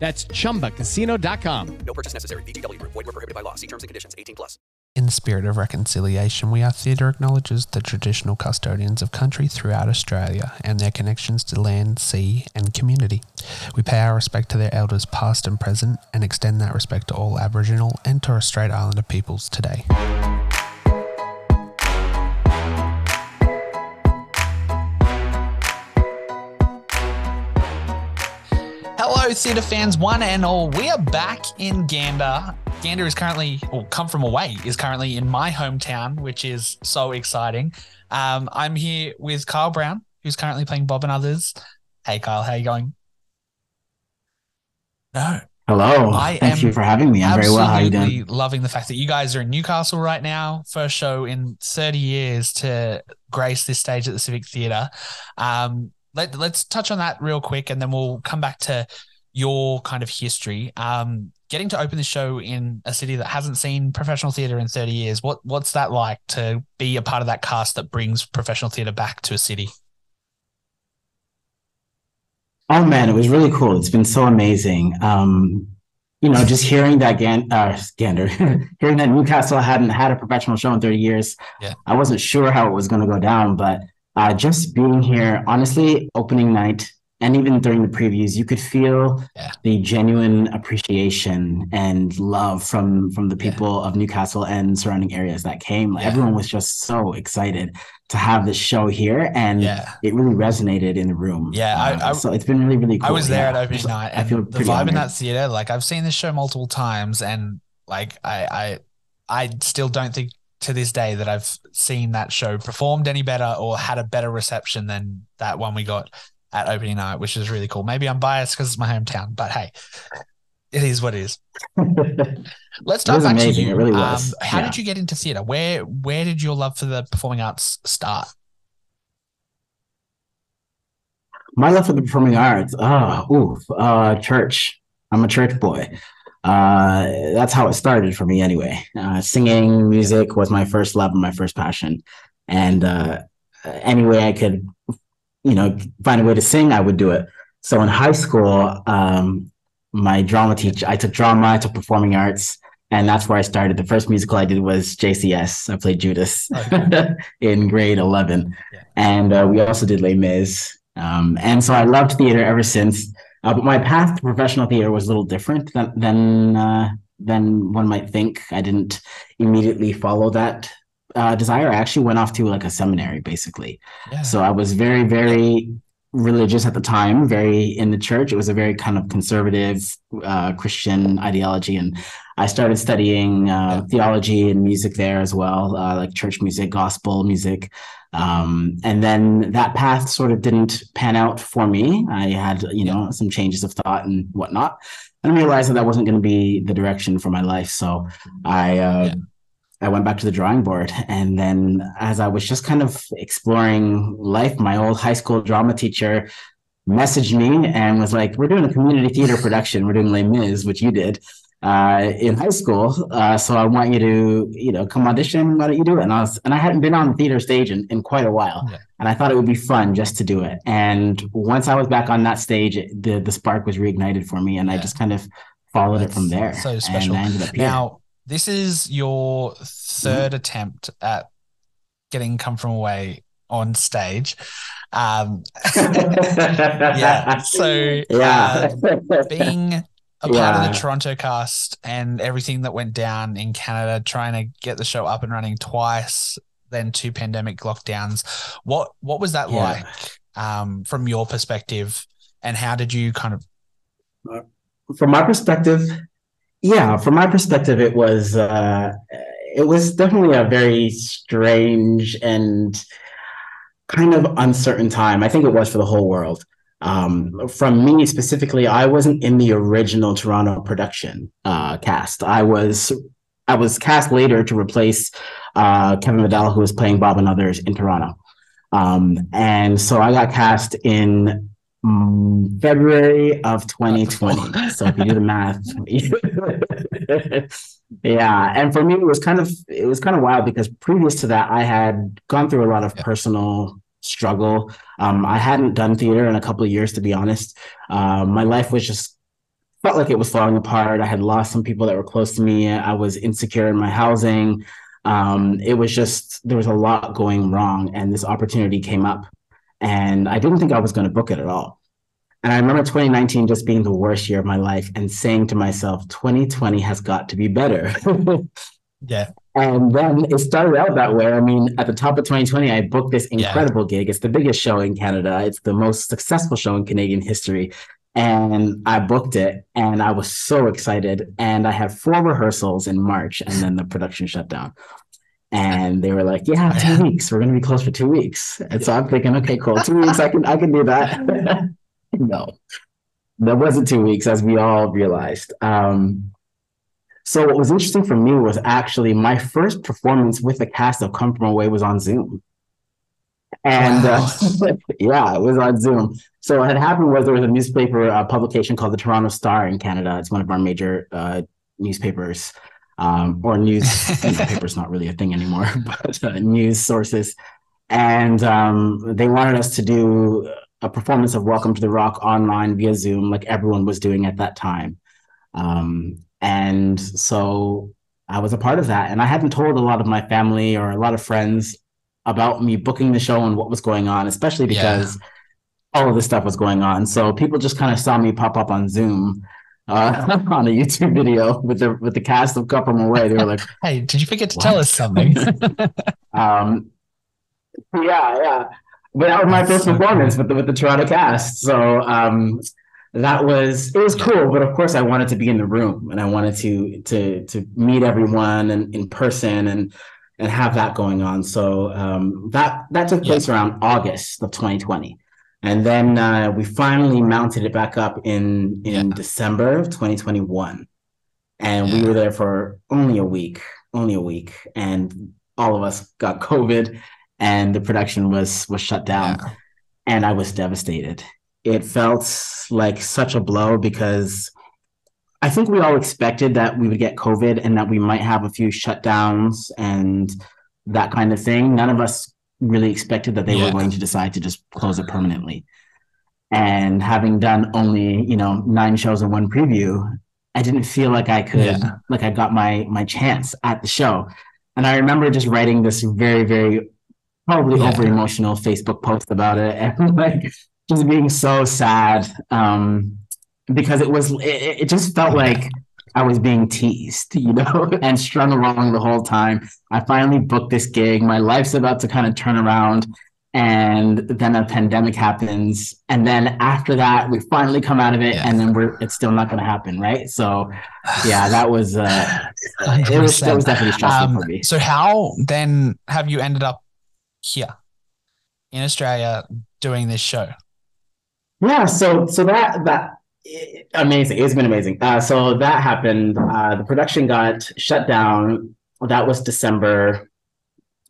That's chumbacasino.com. No purchase necessary. VGW Group. Void where prohibited by law. See terms and conditions. 18 plus. In the spirit of reconciliation, We Are Theatre acknowledges the traditional custodians of country throughout Australia and their connections to land, sea, and community. We pay our respect to their elders past and present and extend that respect to all Aboriginal and Torres Strait Islander peoples today. Hello, theatre fans, one and all. We are back in Gander. Gander is currently, or come from away, is currently in my hometown, which is so exciting. Um, I'm here with Kyle Brown, who's currently playing Bob and others. Hey, Kyle, how you going? No, Hello. I Thank you for having me. I'm very well. How are you doing? loving the fact that you guys are in Newcastle right now. First show in 30 years to grace this stage at the Civic Theatre. Um, let, let's touch on that real quick and then we'll come back to your kind of history. Um, getting to open the show in a city that hasn't seen professional theatre in 30 years, what what's that like to be a part of that cast that brings professional theatre back to a city? Oh man, it was really cool. It's been so amazing. Um, you know, just hearing that Gan- uh, Gander, hearing that Newcastle hadn't had a professional show in 30 years. Yeah. I wasn't sure how it was going to go down, but uh, just being here, honestly, opening night and even during the previews, you could feel Yeah. the genuine appreciation and love from from the Yeah. people of Newcastle and surrounding areas that came. Yeah. Everyone was just so excited to have this show here, and Yeah. it really resonated in the room. Yeah, I- Uh, I- so it's been really, really cool. I was there Yeah. at opening night, I and feel the vibe in that theater. Like I've seen this show multiple times, and like I, I, I still don't think to this day that I've seen that show performed any better or had a better reception than that one we got at opening night, which is really cool. Maybe I'm biased because it's my hometown, but hey, it is what it is. Let's dive back amazing. to you. It really was. Um, how Yeah. did you get into theater? Where where did your love for the performing arts start? My love for the performing arts. Oh, ooh, uh, church. I'm a church boy. Uh, that's how it started for me anyway. Uh, singing music was my first love and my first passion. And uh, any way I could, you know, find a way to sing, I would do it. So in high school, um, my drama teacher, I took drama, I took performing arts, and that's where I started. The first musical I did was JCS. I played Judas in grade 11. Yeah. And uh, we also did Les Mis. Um, and so I loved theater ever since. Uh, but my path to professional theater was a little different than than uh, than one might think. I didn't immediately follow that uh, desire. I actually went off to like a seminary, basically. Yeah. So I was very, very religious at the time, very in the church. It was a very kind of conservative uh, Christian ideology, and I started studying uh, theology and music there as well, uh, like church music, gospel music. Um, and then that path sort of didn't pan out for me. I had, you know, some changes of thought and whatnot, and I realized that that wasn't going to be the direction for my life. So I, uh, Yeah. I went back to the drawing board, and then as I was just kind of exploring life, my old high school drama teacher messaged me and was like, "We're doing a community theater production. We're doing Les Mis, which you did." uh, in high school. Uh, so I want you to, you know, come audition. Why don't you do it? And I was, and I hadn't been on the theater stage in, in quite a while, Yeah. and I thought it would be fun just to do it. And once I was back on that stage, it- the the spark was reignited for me, and I just kind of followed it from there. So special. And I ended up here. Now, this is your 3rd attempt at getting Come From Away on stage. Um, yeah. So, yeah. uh, being a part of the Toronto cast and everything that went down in Canada, trying to get the show up and running twice, then two pandemic lockdowns. What what was that Yeah. like um, from your perspective, and how did you kind of? from my perspective, yeah, from my perspective, it was uh, it was definitely a very strange and kind of uncertain time. I think it was for the whole world. Um, from me specifically, I wasn't in the original Toronto production uh, cast. I was I was cast later to replace uh, Kevin Vidal, who was playing Bob and others in Toronto. Um, and so I got cast in mm, February of 2020. so if you do the math, yeah. And for me, it was kind of it was kind of wild because previous to that, I had gone through a lot of personal struggle. Um, I hadn't done theater in a couple of years, to be honest. Uh, my life was just felt like it was falling apart. I had lost some people that were close to me. I was insecure in my housing. Um, it was just there was a lot going wrong, and this opportunity came up, and I didn't think I was going to book it at all. And I remember 2019 just being the worst year of my life, and saying to myself, 2020 has got to be better. Yeah, And then it started out that way. I mean, at the top of 2020, I booked this Yeah. incredible gig. It's the biggest show in Canada. It's the most successful show in Canadian history. And I booked it and I was so excited. And I had four rehearsals in March and then the production shut down. And they were like, Yeah, two weeks. We're gonna be closed for two weeks. And so I'm thinking, okay, cool. Two weeks, I can I can do that. no. That wasn't two weeks, as we all realized. Um, so what was interesting for me was actually my first performance with the cast of Come From Away was on Zoom. And uh, yeah, it was on Zoom. So what had happened was there was a newspaper uh, publication called the Toronto Star in Canada. It's one of our major uh, newspapers um, or news papers not really a thing anymore, but uh, news sources. And um, they wanted us to do a performance of Welcome to the Rock online via Zoom, like everyone was doing at that time. Um, and so I was a part of that. And I hadn't told a lot of my family or a lot of friends about me booking the show and what was going on, especially because all of this stuff was going on. So people just kind of saw me pop up on Zoom uh, on a YouTube video with the with the cast of Come from Away. They were like, Hey, did you forget to tell us something? um, yeah, yeah. But that was my That's first so performance with the with the Toronto cast. So um, that was it was cool. But of course, I wanted to be in the room and I wanted to to to meet everyone and in person and and have that going on. So um, that that took place around August of 2020. And then uh, we finally mounted it back up in in December of 2021, and we were there for only a week, only a week, and all of us got COVID, and the production was was shut down, and I was devastated. It felt like such a blow because I think we all expected that we would get COVID and that we might have a few shutdowns and that kind of thing. None of us really expected that they were going to decide to just close it permanently. And having done only, you know, nine shows and one preview, I didn't feel like I could Yeah. like I got my my chance at the show. And I remember just writing this very, very probably Yeah. over emotional Facebook post about it and like just being so sad. Um because it was it, it just felt like I was being teased, you know, and strung along the whole time. I finally booked this gig. My life's about to kind of turn around. And then a pandemic happens. And then after that, we finally come out of it, Yeah. and then we're it's still not gonna happen, right? So yeah, that was uh it was that was definitely stressful Um, for me. So how then have you ended up here in Australia doing this show? Yeah, so so that that eh, amazing. It's been amazing. Uh, so that happened. Uh, the production got shut down. That was December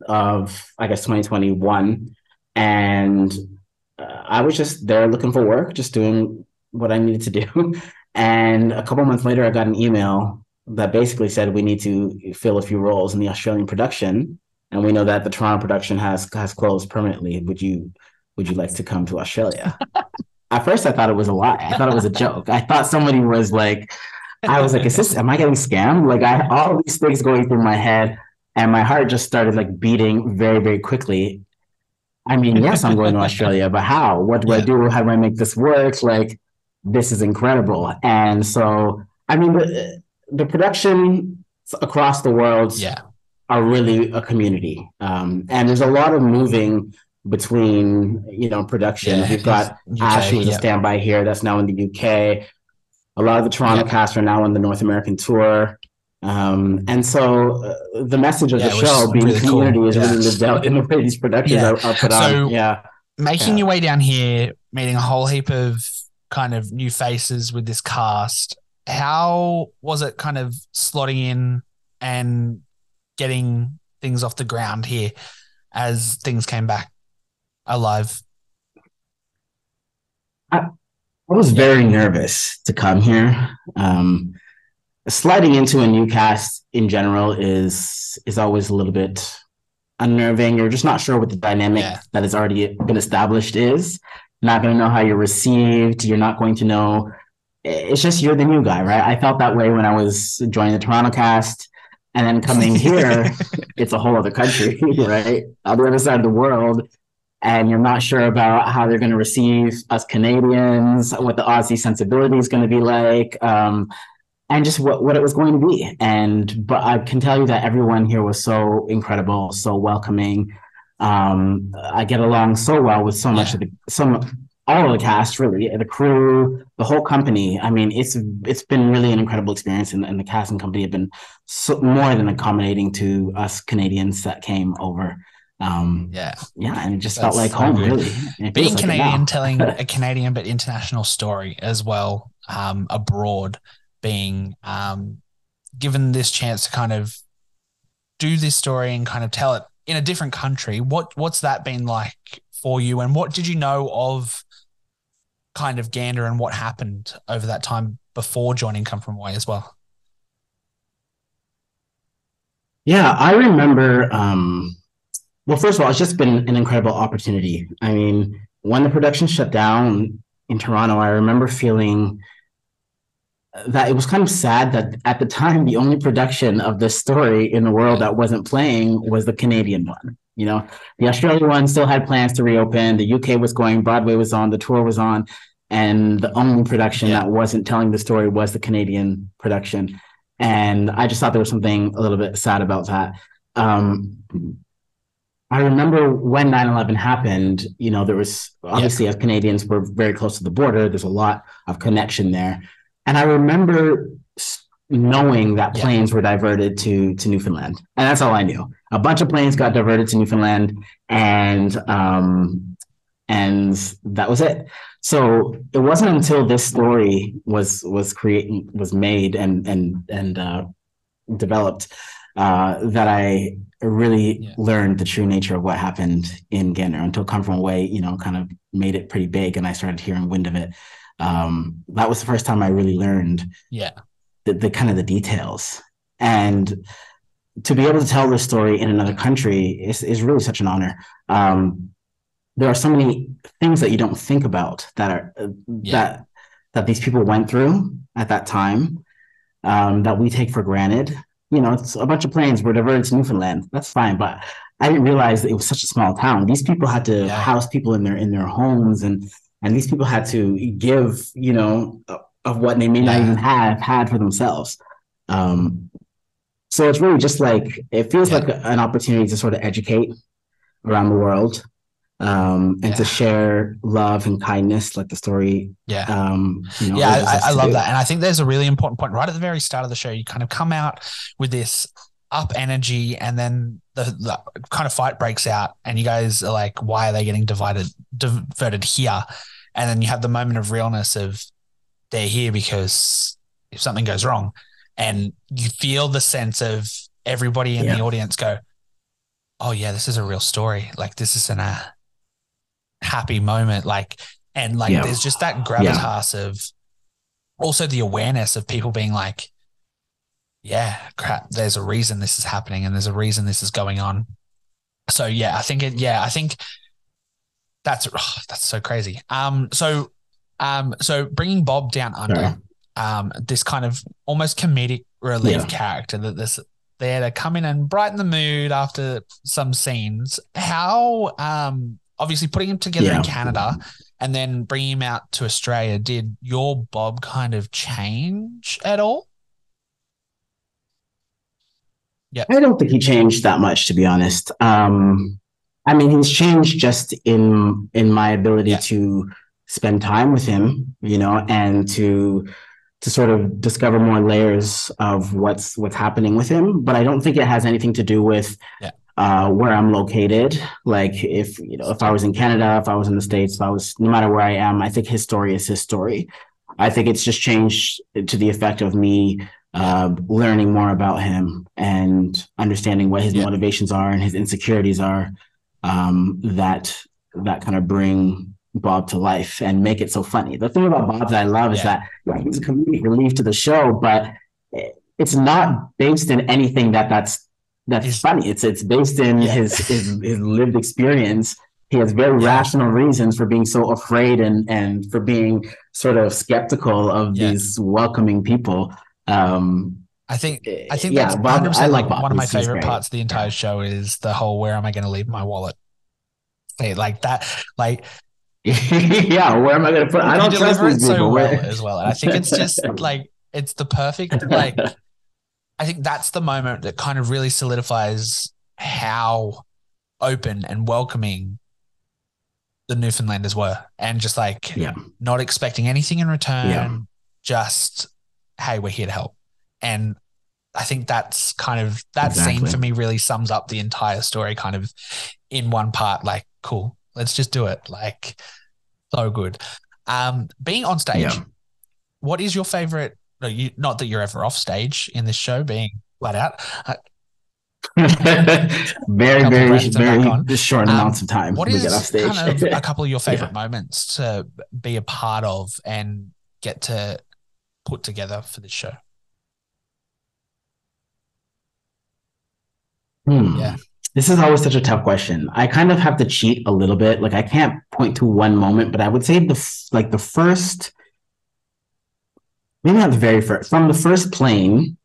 of I guess 2021, and uh, I was just there looking for work, just doing what I needed to do. And a couple months later, I got an email that basically said we need to fill a few roles in the Australian production, and we know that the Toronto production has has closed permanently. Would you would you like to come to Australia? At first, I thought it was a lie. I thought it was a joke. I thought somebody was like, I was like, is this, am I getting scammed? Like, I had all these things going through my head, and my heart just started like beating very, very quickly. I mean, yes, I'm going to Australia, but how? What do I do? How do I make this work? Like, this is incredible. And so I mean, the, the production across the world Yeah. are really a community. Um, and there's a lot of moving between, you know, production. Yeah, We've got Ash, who's yeah. a standby here, that's now in the UK. A lot of the Toronto Yeah. cast are now on the North American tour. Um, and so uh, the message of the show being really cool. community is Yeah. really lived out in the way these productions are, are put So- on. Yeah. making your way down here, meeting a whole heap of kind of new faces with this cast. How was it kind of slotting in and getting things off the ground here as things came back alive? I was very nervous to come here. Um, sliding into a new cast in general is is always a little bit unnerving. You're just not sure what the dynamic Yeah. that has already been established is. You're not going to know how you're received. You're not going to know. It's just you're the new guy, right? I felt that way when I was joining the Toronto cast, and then coming here, it's a whole other country, right? On the other side of the world and you're not sure about how they're going to receive us Canadians, what the Aussie sensibility is going to be like, um, and just what, what it was going to be. And but I can tell you that everyone here was so incredible, so welcoming. Um, I get along so well with so much of the some all of the cast, really, the crew, the whole company. I mean, it's it's been really an incredible experience, and, and the cast and company have been so, more than accommodating to us Canadians that came over. Um, Yeah. yeah, and it just That's felt like so home, good. really. Being like Canadian, telling a Canadian but international story as well, um, abroad, being um, given this chance to kind of do this story and kind of tell it in a different country. What what's that been like for you, and what did you know of kind of Gander and what happened over that time before joining Come From Away as well? Yeah, I remember. Um, well, first of all, it's just been an incredible opportunity. I mean, when the production shut down in Toronto, I remember feeling that it was kind of sad that at the time the only production of this story in the world that wasn't playing was the Canadian one. You know, the Australian one still had plans to reopen. The UK was going, Broadway was on, the tour was on, and the only production Yeah. that wasn't telling the story was the Canadian production. And I just thought there was something a little bit sad about that. Um, I remember when 9 11 happened, you know, there was obviously, as Canadians, we're very close to the border. There's a lot of connection there. And I remember knowing that Yeah. planes were diverted to, to Newfoundland. And that's all I knew. A bunch of planes got diverted to Newfoundland, and um, and that was it. So it wasn't until this story was was created was made and and and uh, developed uh, that I really Yeah. learned the true nature of what happened in Gander until Come From Away, you know, kind of made it pretty big and I started hearing wind of it. Um, that was the first time I really learned Yeah. the, the kind of the details. And to be able to tell this story in another country is, is really such an honor. Um, there are so many things that you don't think about that are uh, Yeah. that that these people went through at that time um, that we take for granted. You know, it's a bunch of planes were diverted to Newfoundland. That's fine, but I didn't realize it was such a small town. These people had to Yeah. house people in their in their homes, and and these people had to give, you know, of what they may not even have had for themselves. Um, so it's really just like it feels Yeah. like an opportunity to sort of educate around the world um, and to share love and kindness, like the story. Yeah. Um, you know, yeah, I, I love do. that. And I think there's a really important point right at the very start of the show. You kind of come out with this up energy, and then the, the kind of fight breaks out, and you guys are like, why are they getting divided, diverted here? And then you have the moment of realness of they're here because if something goes wrong, and you feel the sense of everybody in the audience go, oh, yeah, this is a real story. Like, this isn't a happy moment. Like, and like, Yeah. there's just that gravitas of also the awareness of people being like, yeah, crap, there's a reason this is happening and there's a reason this is going on. So yeah, I think it, yeah, I think that's, oh, that's so crazy. Um, so, um, so bringing Bob down under, Sorry. um, this kind of almost comedic relief Yeah. character that this, there to come in and brighten the mood after some scenes. How, um, obviously putting him together Yeah. in Canada and then bringing him out to Australia. Did your Bob kind of change at all? Yeah. I don't think he changed that much, to be honest. Um, I mean, he's changed just in in my ability Yeah. to spend time with him, you know, and to to sort of discover more layers of what's what's happening with him. But I don't think it has anything to do with Yeah. Uh, where I'm located. Like if you know, if I was in Canada, if I was in the States, if I was no matter where I am, I think his story is his story. I think it's just changed to the effect of me uh, learning more about him and understanding what his Yeah. motivations are and his insecurities are um, that that kind of bring Bob to life and make it so funny. The thing about Bob that I love is that yeah, he's a comedic relief to the show, but it's not based in anything that that's that's Is- funny. It's it's based in Yeah. his, his his lived experience. He has very Yeah. rational reasons for being so afraid and and for being sort of skeptical of Yeah. these welcoming people. Um, I think I think yeah, that's Bob- I like Bob. one of my He's- favorite great. parts of the entire show is the whole where am I going to leave my wallet? Hey, like that, like yeah, where am I going to put? I don't trust deliver it so well as well. And I think it's just like it's the perfect like I think that's the moment that kind of really solidifies how open and welcoming the Newfoundlanders were. And just like yeah, not expecting anything in return, Yeah. just hey, we're here to help. And I think that's kind of that scene for me really sums up the entire story kind of in one part. Like, cool, let's just do it. Like, so good. Um, being on stage, Yeah. what is your favorite? No, you, not that you're ever off stage in this show, being flat out. Uh, very, very, breaths and back on. very short Um, amounts of time What is get off stage. kind of a couple of your favorite moments to be a part of and get to put together for this show? Hmm. Yeah. This is always such a tough question. I kind of have to cheat a little bit. Like I can't point to one moment, but I would say the like the first, maybe not the very first, from the first plane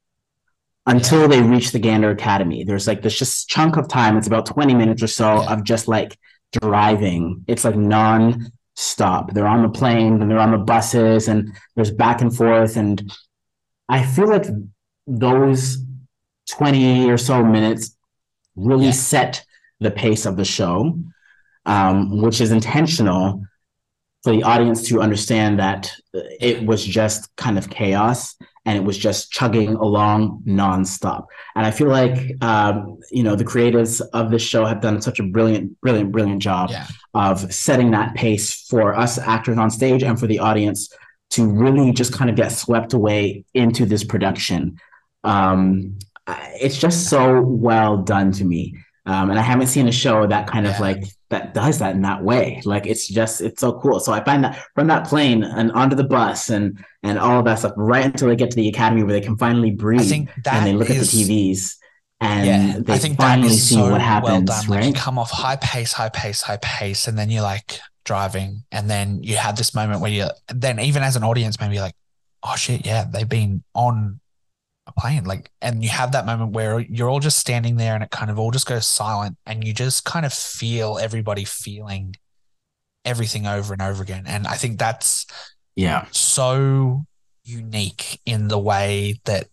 until they reach the Gander Academy. There's like this just chunk of time. It's about 20 minutes or so of just like driving. It's like non-stop. They're on the plane and they're on the buses and there's back and forth. And I feel like those 20 or so minutes really Yeah. set the pace of the show, um, which is intentional for the audience to understand that it was just kind of chaos and it was just chugging along nonstop. And I feel like um, you know the creatives of this show have done such a brilliant, brilliant, brilliant job Yeah. of setting that pace for us actors on stage and for the audience to really just kind of get swept away into this production. Um, it's just so well done to me. Um, and I haven't seen a show that kind of like that does that in that way. Like it's just it's so cool. So I find that from that plane and onto the bus and and all of that stuff right until they get to the academy where they can finally breathe and they look is- at the TVs and yeah, they I think finally see so what well happens. done. Like you right? come off high pace, high pace, high pace, and then you're like driving, and then you have this moment where you then even as an audience, maybe you're like, oh shit, yeah, they've been on a plane, like, and you have that moment where you're all just standing there, and it kind of all just goes silent, and you just kind of feel everybody feeling everything over and over again, and I think that's yeah, so unique in the way that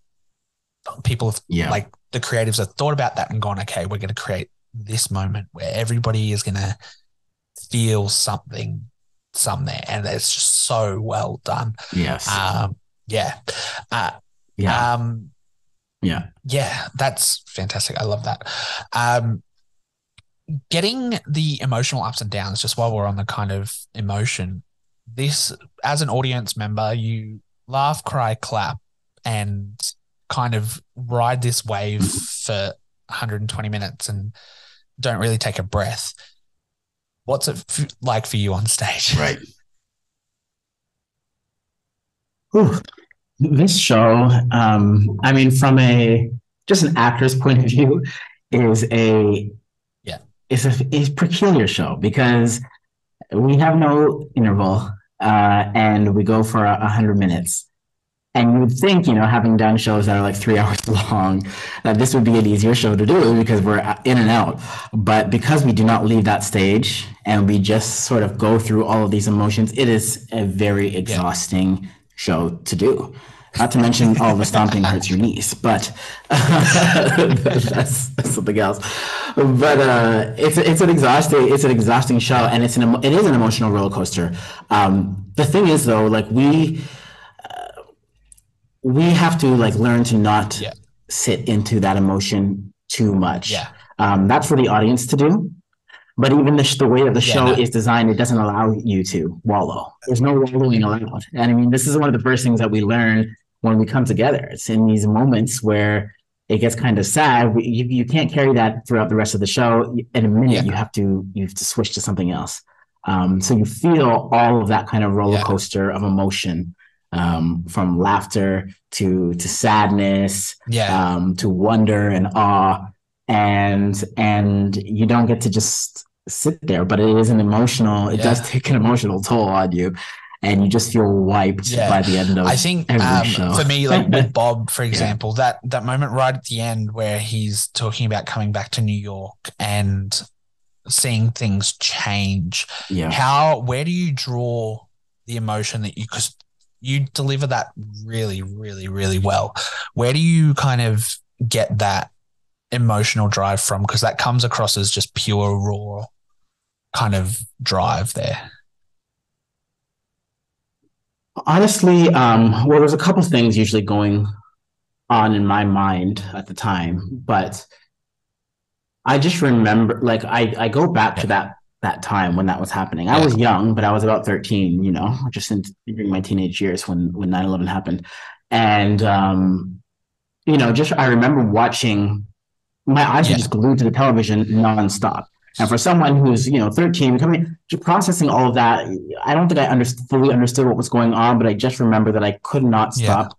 people have yeah, like the creatives have thought about that and gone, okay, we're going to create this moment where everybody is going to feel something somewhere. And it's just so well done. yes, Um, yeah. Uh, yeah, Um, yeah. yeah, that's fantastic. I love that. Um, getting the emotional ups and downs, just while we're on the kind of emotion, this as an audience member, you laugh, cry, clap, and kind of ride this wave for 120 minutes and don't really take a breath. What's it f- like for you on stage? Right. This show, um, I mean, from a just an actor's point of view, is a Yeah. it's a it's a peculiar show because we have no interval, uh, and we go for a, a hundred minutes, And you would think, you know, having done shows that are like three hours long, that this would be an easier show to do because we're in and out. But because we do not leave that stage and we just sort of go through all of these emotions, it is a very exhausting show to do. Not to mention all the stomping hurts your knees, but that's, that's something else. But uh, it's it's an exhausting it's an exhausting show, and it's an it is an emotional roller coaster. Um, the thing is, though, like we uh, we have to like learn to not Yeah. sit into that emotion too much. Yeah. Um, that's for the audience to do. But even the, the way that the Yeah, show no. is designed, it doesn't allow you to wallow. There's no wallowing allowed. And I mean, this is one of the first things that we learn when we come together. It's in these moments where it gets kind of sad. You, you can't carry that throughout the rest of the show. In a minute, Yeah. you have to you have to switch to something else. Um, so you feel all of that kind of roller Yeah. coaster of emotion, um, from laughter to to sadness, Yeah. um, to wonder and awe, and and you don't get to just sit there, but it is an emotional. It does take an emotional toll on you, and you just feel wiped Yeah. by the end of. It. I think um, for me, like with Bob, for example, that that moment right at the end where he's talking about coming back to New York and seeing things change. yeah, How where do you draw the emotion that you because you deliver that really, really, really well. Where do you kind of get that emotional drive from? Because that comes across as just pure raw kind of drive there. honestly, um, well, there's a couple things usually going on in my mind at the time, but I just remember, like, I I go back to that that time when that was happening. I was young, but I was about 13, you know, just in during my teenage years when when 9/11 happened, and um, you know, just I remember watching. My eyes Yeah. were just glued to the television nonstop. And for someone who's, you know, 13, coming, processing all of that, I don't think I under, fully understood what was going on, but I just remember that I could not Yeah. stop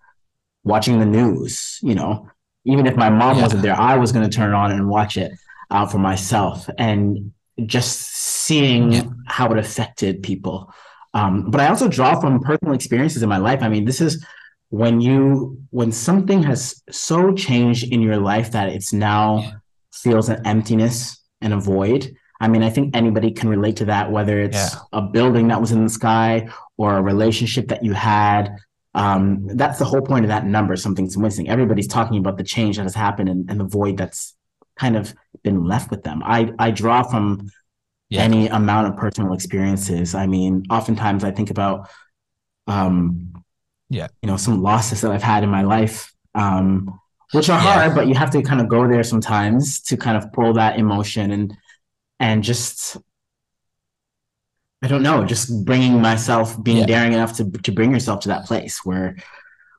watching the news. You know, even if my mom Yeah. wasn't there, I was going to turn it on and watch it uh, for myself. And just seeing Yeah. how it affected people. Um, but I also draw from personal experiences in my life. I mean, this is when you when something has so changed in your life that it's now Yeah. feels an emptiness and a void. I mean, I think anybody can relate to that, whether it's Yeah. a building that was in the sky or a relationship that you had. Um, that's the whole point of that number. Something's missing. Everybody's talking about the change that has happened and, and the void that's kind of been left with them. I I draw from Yeah. any amount of personal experiences. I mean, oftentimes I think about um Yeah. you know, some losses that I've had in my life. Um which are Yeah. hard, but you have to kind of go there sometimes to kind of pull that emotion and and just I don't know, just bringing myself, being Yeah. daring enough to to bring yourself to that place where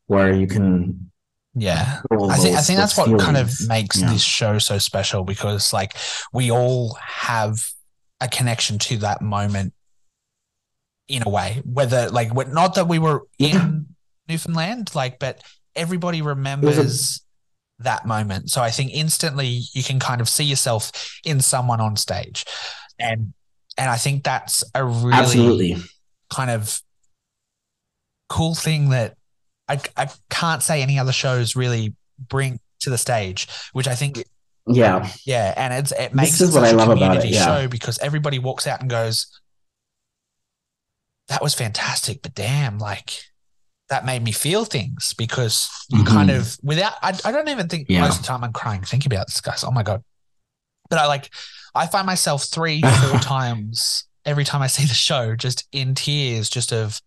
where you can Yeah. I think I think that's what kind of makes Yeah. this show so special because like we all have a connection to that moment in a way. Whether like not that we were in Newfoundland, like, but everybody remembers that moment. So I think instantly you can kind of see yourself in someone on stage, and and I think that's a really Absolutely. kind of cool thing that I, I can't say any other shows really bring to the stage, which I think, Yeah. yeah, and it's it makes is it what I a love about it, community yeah. show because everybody walks out and goes, "That was fantastic," but damn, like that made me feel things because you kind Mhm. of without I, I don't even think Yeah. most of the time I'm crying thinking about this guys. Oh my god. But I like I find myself three, four times every time I see the show, just in tears, just of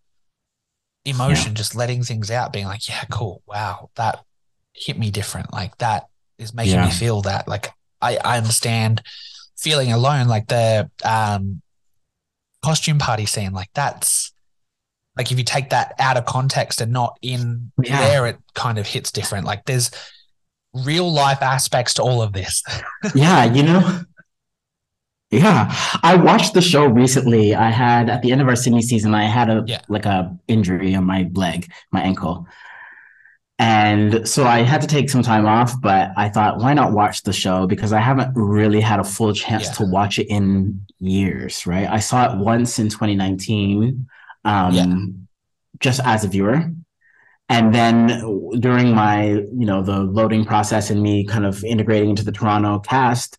emotion, just letting things out, being like, Yeah, cool. Wow, that hit me different. Like that is making Yeah. me feel that. Like I, I understand feeling alone, like the um costume party scene, like that's like if you take that out of context and not in Yeah. there, it kind of hits different. Like there's real life aspects to all of this. yeah, you know. Yeah, I watched the show recently. I had at the end of our Sydney season, I had a Yeah. like a injury on my leg, my ankle. And so I had to take some time off, but I thought, why not watch the show? Because I haven't really had a full chance Yeah. to watch it in years, right? I saw it once in 2019, um, Yeah. just as a viewer. and then during my you know the loading process and me kind of integrating into the Toronto cast,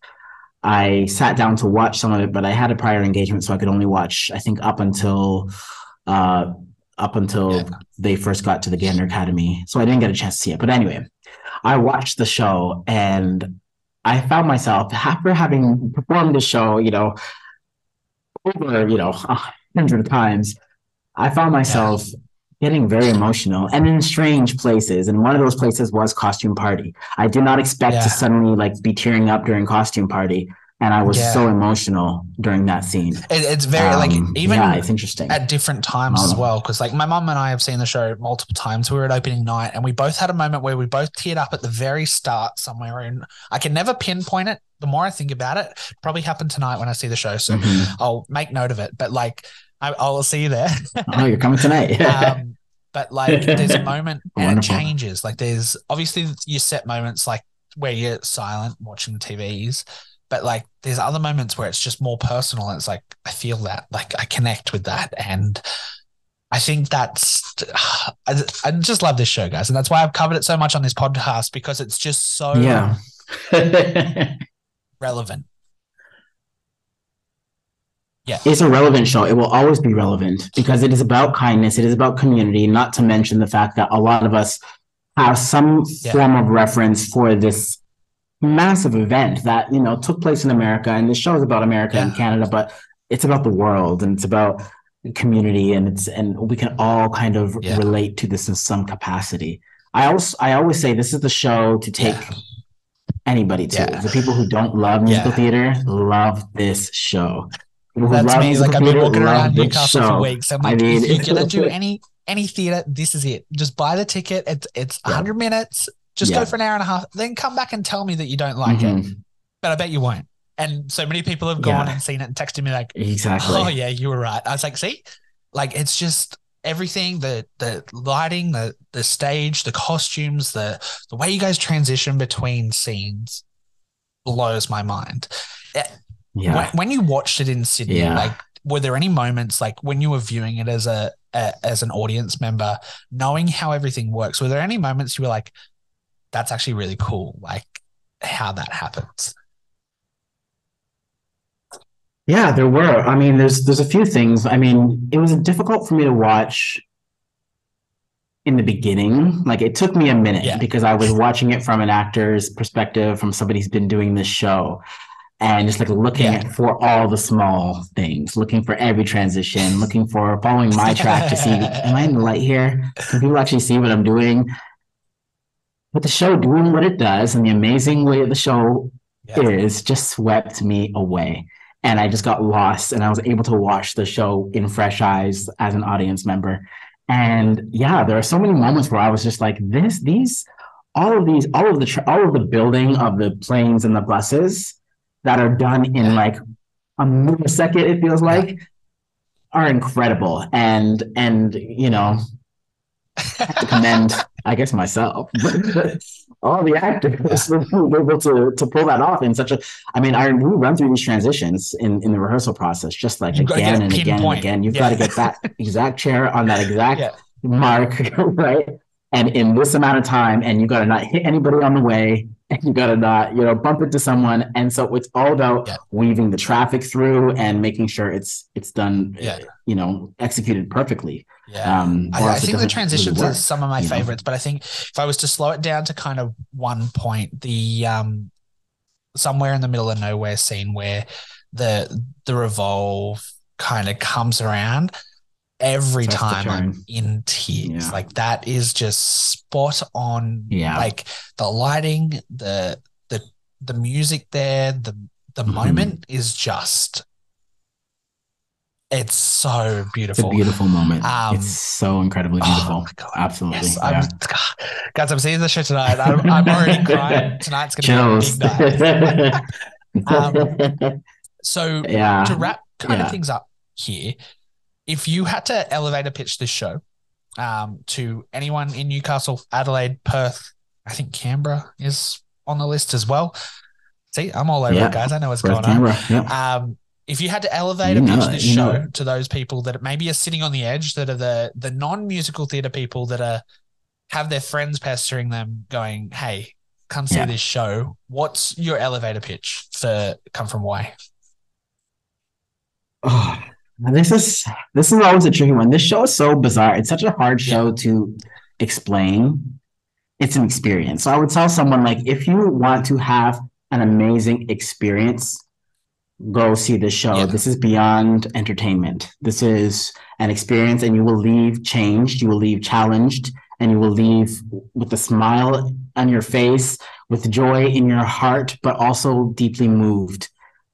I sat down to watch some of it, but I had a prior engagement, so I could only watch I think up until uh up until Yeah. they first got to the Gander Academy, so I didn't get a chance to see it. But anyway, I watched the show and I found myself after having performed the show, you know, over you know a hundred times, I found myself getting very emotional and in strange places. And one of those places was costume party. I did not expect Yeah. to suddenly like be tearing up during costume party. And I was Yeah. so emotional during that scene. It, it's very like Um, even yeah, it's interesting. at different times as Oh. well. Because like my mom and I have seen the show multiple times. We were at opening night, and we both had a moment where we both teared up at the very start somewhere. And I can never pinpoint it. The more I think about it, it probably happened tonight when I see the show. So Mhm. I'll make note of it. But like I, I'll see you there. Oh, you're coming tonight. um, but like there's a moment and Wonderful. it changes. Like there's obviously you set moments like where you're silent watching the TVs, but like there's other moments where it's just more personal. And it's like I feel that, like I connect with that, and I think that's I, I just love this show, guys, and that's why I've covered it so much on this podcast because it's just so yeah. relevant. It's a relevant show. It will always be relevant because it is about kindness. It is about community, not to mention the fact that a lot of us have some Yeah. form of reference for this massive event that, you know, took place in America. And the show is about America and Canada, but it's about the world and it's about community and it's and we can all kind of Yeah. relate to this in some capacity. I also I always say this is the show to take Yeah. anybody to. Yeah. The people who don't love musical Yeah. theater love this show. That's me. Like I've been walking around Newcastle for weeks. I'm I like, mean- if you're gonna do any any theater, this is it. Just buy the ticket. It's it's Yeah. 100 minutes. Just go for an hour and a half. Then come back and tell me that you don't like it. Mhm. But I bet you won't. And so many people have gone Yeah. and seen it and texted me like, Exactly. "Oh yeah, you were right." I was like, "See, like it's just everything the the lighting, the the stage, the costumes, the the way you guys transition between scenes blows my mind." Yeah. When, when you watched it in Sydney, Yeah. like were there any moments like when you were viewing it as a, a as an audience member, knowing how everything works? Were there any moments you were like, "That's actually really cool," like how that happens? Yeah, there were. I mean, there's there's a few things. I mean, it was difficult for me to watch in the beginning. Like it took me a minute Yeah. because I was watching it from an actor's perspective, from somebody who's been doing this show. And just like looking Yeah. for all the small things, looking for every transition, looking for following my track to see, am I in the light here? Can people actually see what I'm doing? But the show doing what it does and the amazing way the show Yeah. is just swept me away. And I just got lost and I was able to watch the show in fresh eyes as an audience member. And yeah, there are so many moments where I was just like, this, these, all of these, all of the, all of the building of the planes and the buses that are done in like a millisecond, it feels like, are incredible. And, and, you know, I have to commend, I guess, myself, all the actors were able to to pull that off in such a. I mean, I we run through these transitions in in the rehearsal process, just like You've again and again and again. You've Yeah. got to get that exact chair on that exact Yeah. mark, right? And in this amount of time, and you got to not hit anybody on the way, you got to not, you know, bump into someone. And so it's all about Yeah. weaving the traffic through and making sure it's it's done, Yeah. you know, executed perfectly. Yeah. Um, I, I think the doesn't really transitions work, are some of my you know? favorites, but I think if I was to slow it down to kind of one point, the um somewhere in the middle of nowhere scene where the the revolve kind of comes around every time I'm in tears. Yeah. Like that is just spot on. Yeah. Like the lighting, the the the music there, the the Mhm. moment is just it's so beautiful. It's a beautiful. moment. Um, it's so incredibly Oh beautiful. my God. Absolutely. Yes, yeah. I'm, guys, I'm seeing the show tonight. I'm, I'm already crying. Tonight's going to be a big night. Um, So yeah. to wrap kind yeah. of things up here, if you had to elevator pitch this show um, to anyone in Newcastle, Adelaide, Perth, I think Canberra is on the list as well. See, I'm all over Yeah. it, guys. I know what's Perth, going on. Canberra. Yep. Um, if you had to elevate You know pitch this know show to those people that maybe are sitting on the edge, that are the the non musical theatre people that are have their friends pestering them, going, "Hey, come see Yeah. this show." What's your elevator pitch for Come From Away"? Oh, this is this is always a tricky one. This show is so bizarre. It's such a hard show to explain. It's an experience. So I would tell someone like if you want to have an amazing experience, go see this show. Yeah. This is beyond entertainment. This is an experience and you will leave changed, you will leave challenged, and you will leave with a smile on your face, with joy in your heart, but also deeply moved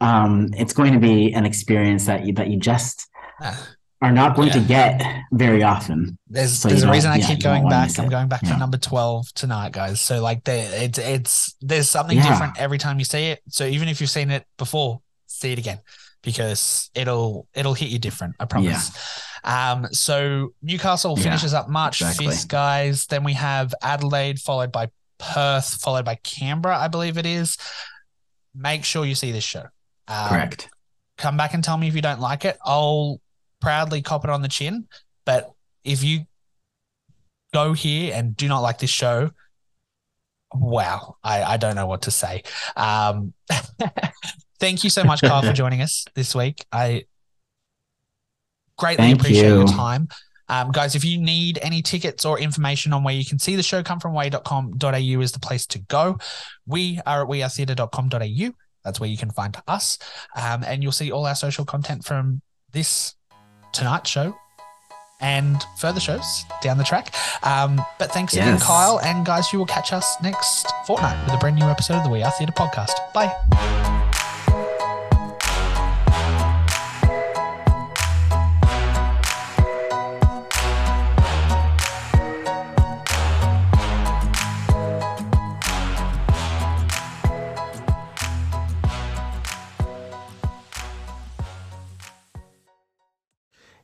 um, it's going to be an experience that you that you just Ah. are not going to get very often. There's So there's a reason I yeah, keep going back. I'm going back Yeah. for number twelve tonight, guys. So like there, it's it's there's something Yeah. different every time you see it. So even if you've seen it before, see it again because it'll it'll hit you different. I promise. Um, so Newcastle Yeah, finishes up March exactly. 5th, guys. Then we have Adelaide, followed by Perth, followed by Canberra, I believe it is. Make sure you see this show. Um, Correct. come back and tell me if you don't like it. I'll proudly cop it on the chin. But if you go here and do not like this show, wow, I, I don't know what to say. Um, thank you so much, Carl, for joining us this week. I greatly Thank appreciate your time. Um, guys, if you need any tickets or information on where you can see the show, comefromaway.com.au is the place to go. We are at wearetheatre.com.au. That's where you can find us. Um, and you'll see all our social content from this tonight show and further shows down the track. Um, but thanks again, Kyle. And guys, you will catch us next fortnight with a brand new episode of the We Are Theatre podcast. Bye.